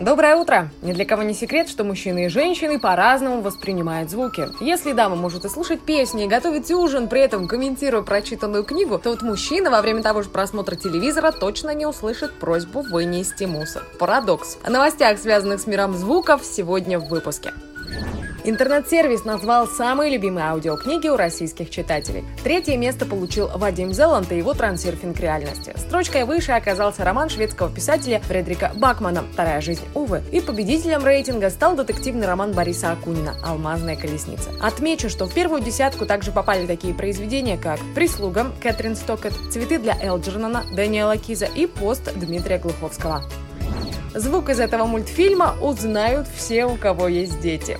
Доброе утро! Ни для кого не секрет, что мужчины и женщины по-разному воспринимают звуки. Если дама может и слушать песни, и готовить ужин, при этом комментируя прочитанную книгу, то вот мужчина во время того же просмотра телевизора точно не услышит просьбу вынести мусор. Парадокс. О новостях, связанных с миром звуков, сегодня в выпуске. Интернет-сервис назвал самые любимые аудиокниги у российских читателей. Третье место получил Вадим Зеланд и его трансерфинг реальности. Строчкой выше оказался роман шведского писателя Фредрика Бакмана «Вторая жизнь Увы». И победителем рейтинга стал детективный роман Бориса Акунина «Алмазная колесница». Отмечу, что в первую десятку также попали такие произведения, как «Прислуга» Кэтрин Стокет, «Цветы для Элджернона» Дэниела Киза и «Пост» Дмитрия Глуховского. Звук из этого мультфильма узнают все, у кого есть дети.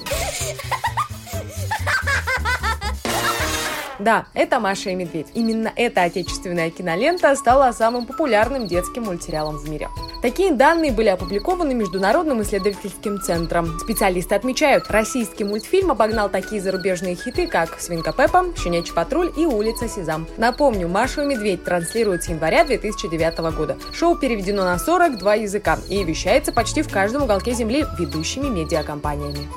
Да, это «Маша и медведь». Именно эта отечественная кинолента стала самым популярным детским мультсериалом в мире. Такие данные были опубликованы Международным исследовательским центром. Специалисты отмечают, российский мультфильм обогнал такие зарубежные хиты, как «Свинка Пеппа», «Щенячий патруль» и «Улица Сезам». Напомню, «Машу и медведь» транслируют с января 2009 года. Шоу переведено на 42 языка и вещается почти в каждом уголке Земли ведущими медиакомпаниями.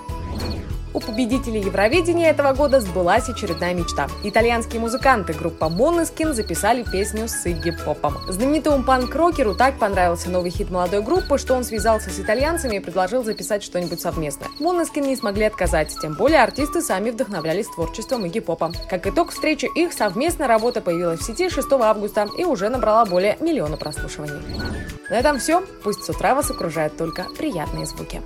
У победителей Евровидения этого года сбылась очередная мечта. Итальянские музыканты группа Måneskin записали песню с Игги Попом. Знаменитому панк-рокеру так понравился новый хит молодой группы, что он связался с итальянцами и предложил записать что-нибудь совместное. Måneskin не смогли отказать, тем более артисты сами вдохновлялись творчеством Игги Попа. Как итог встречи, их совместная работа появилась в сети 6 августа и уже набрала более миллиона прослушиваний. На этом все. Пусть с утра вас окружают только приятные звуки.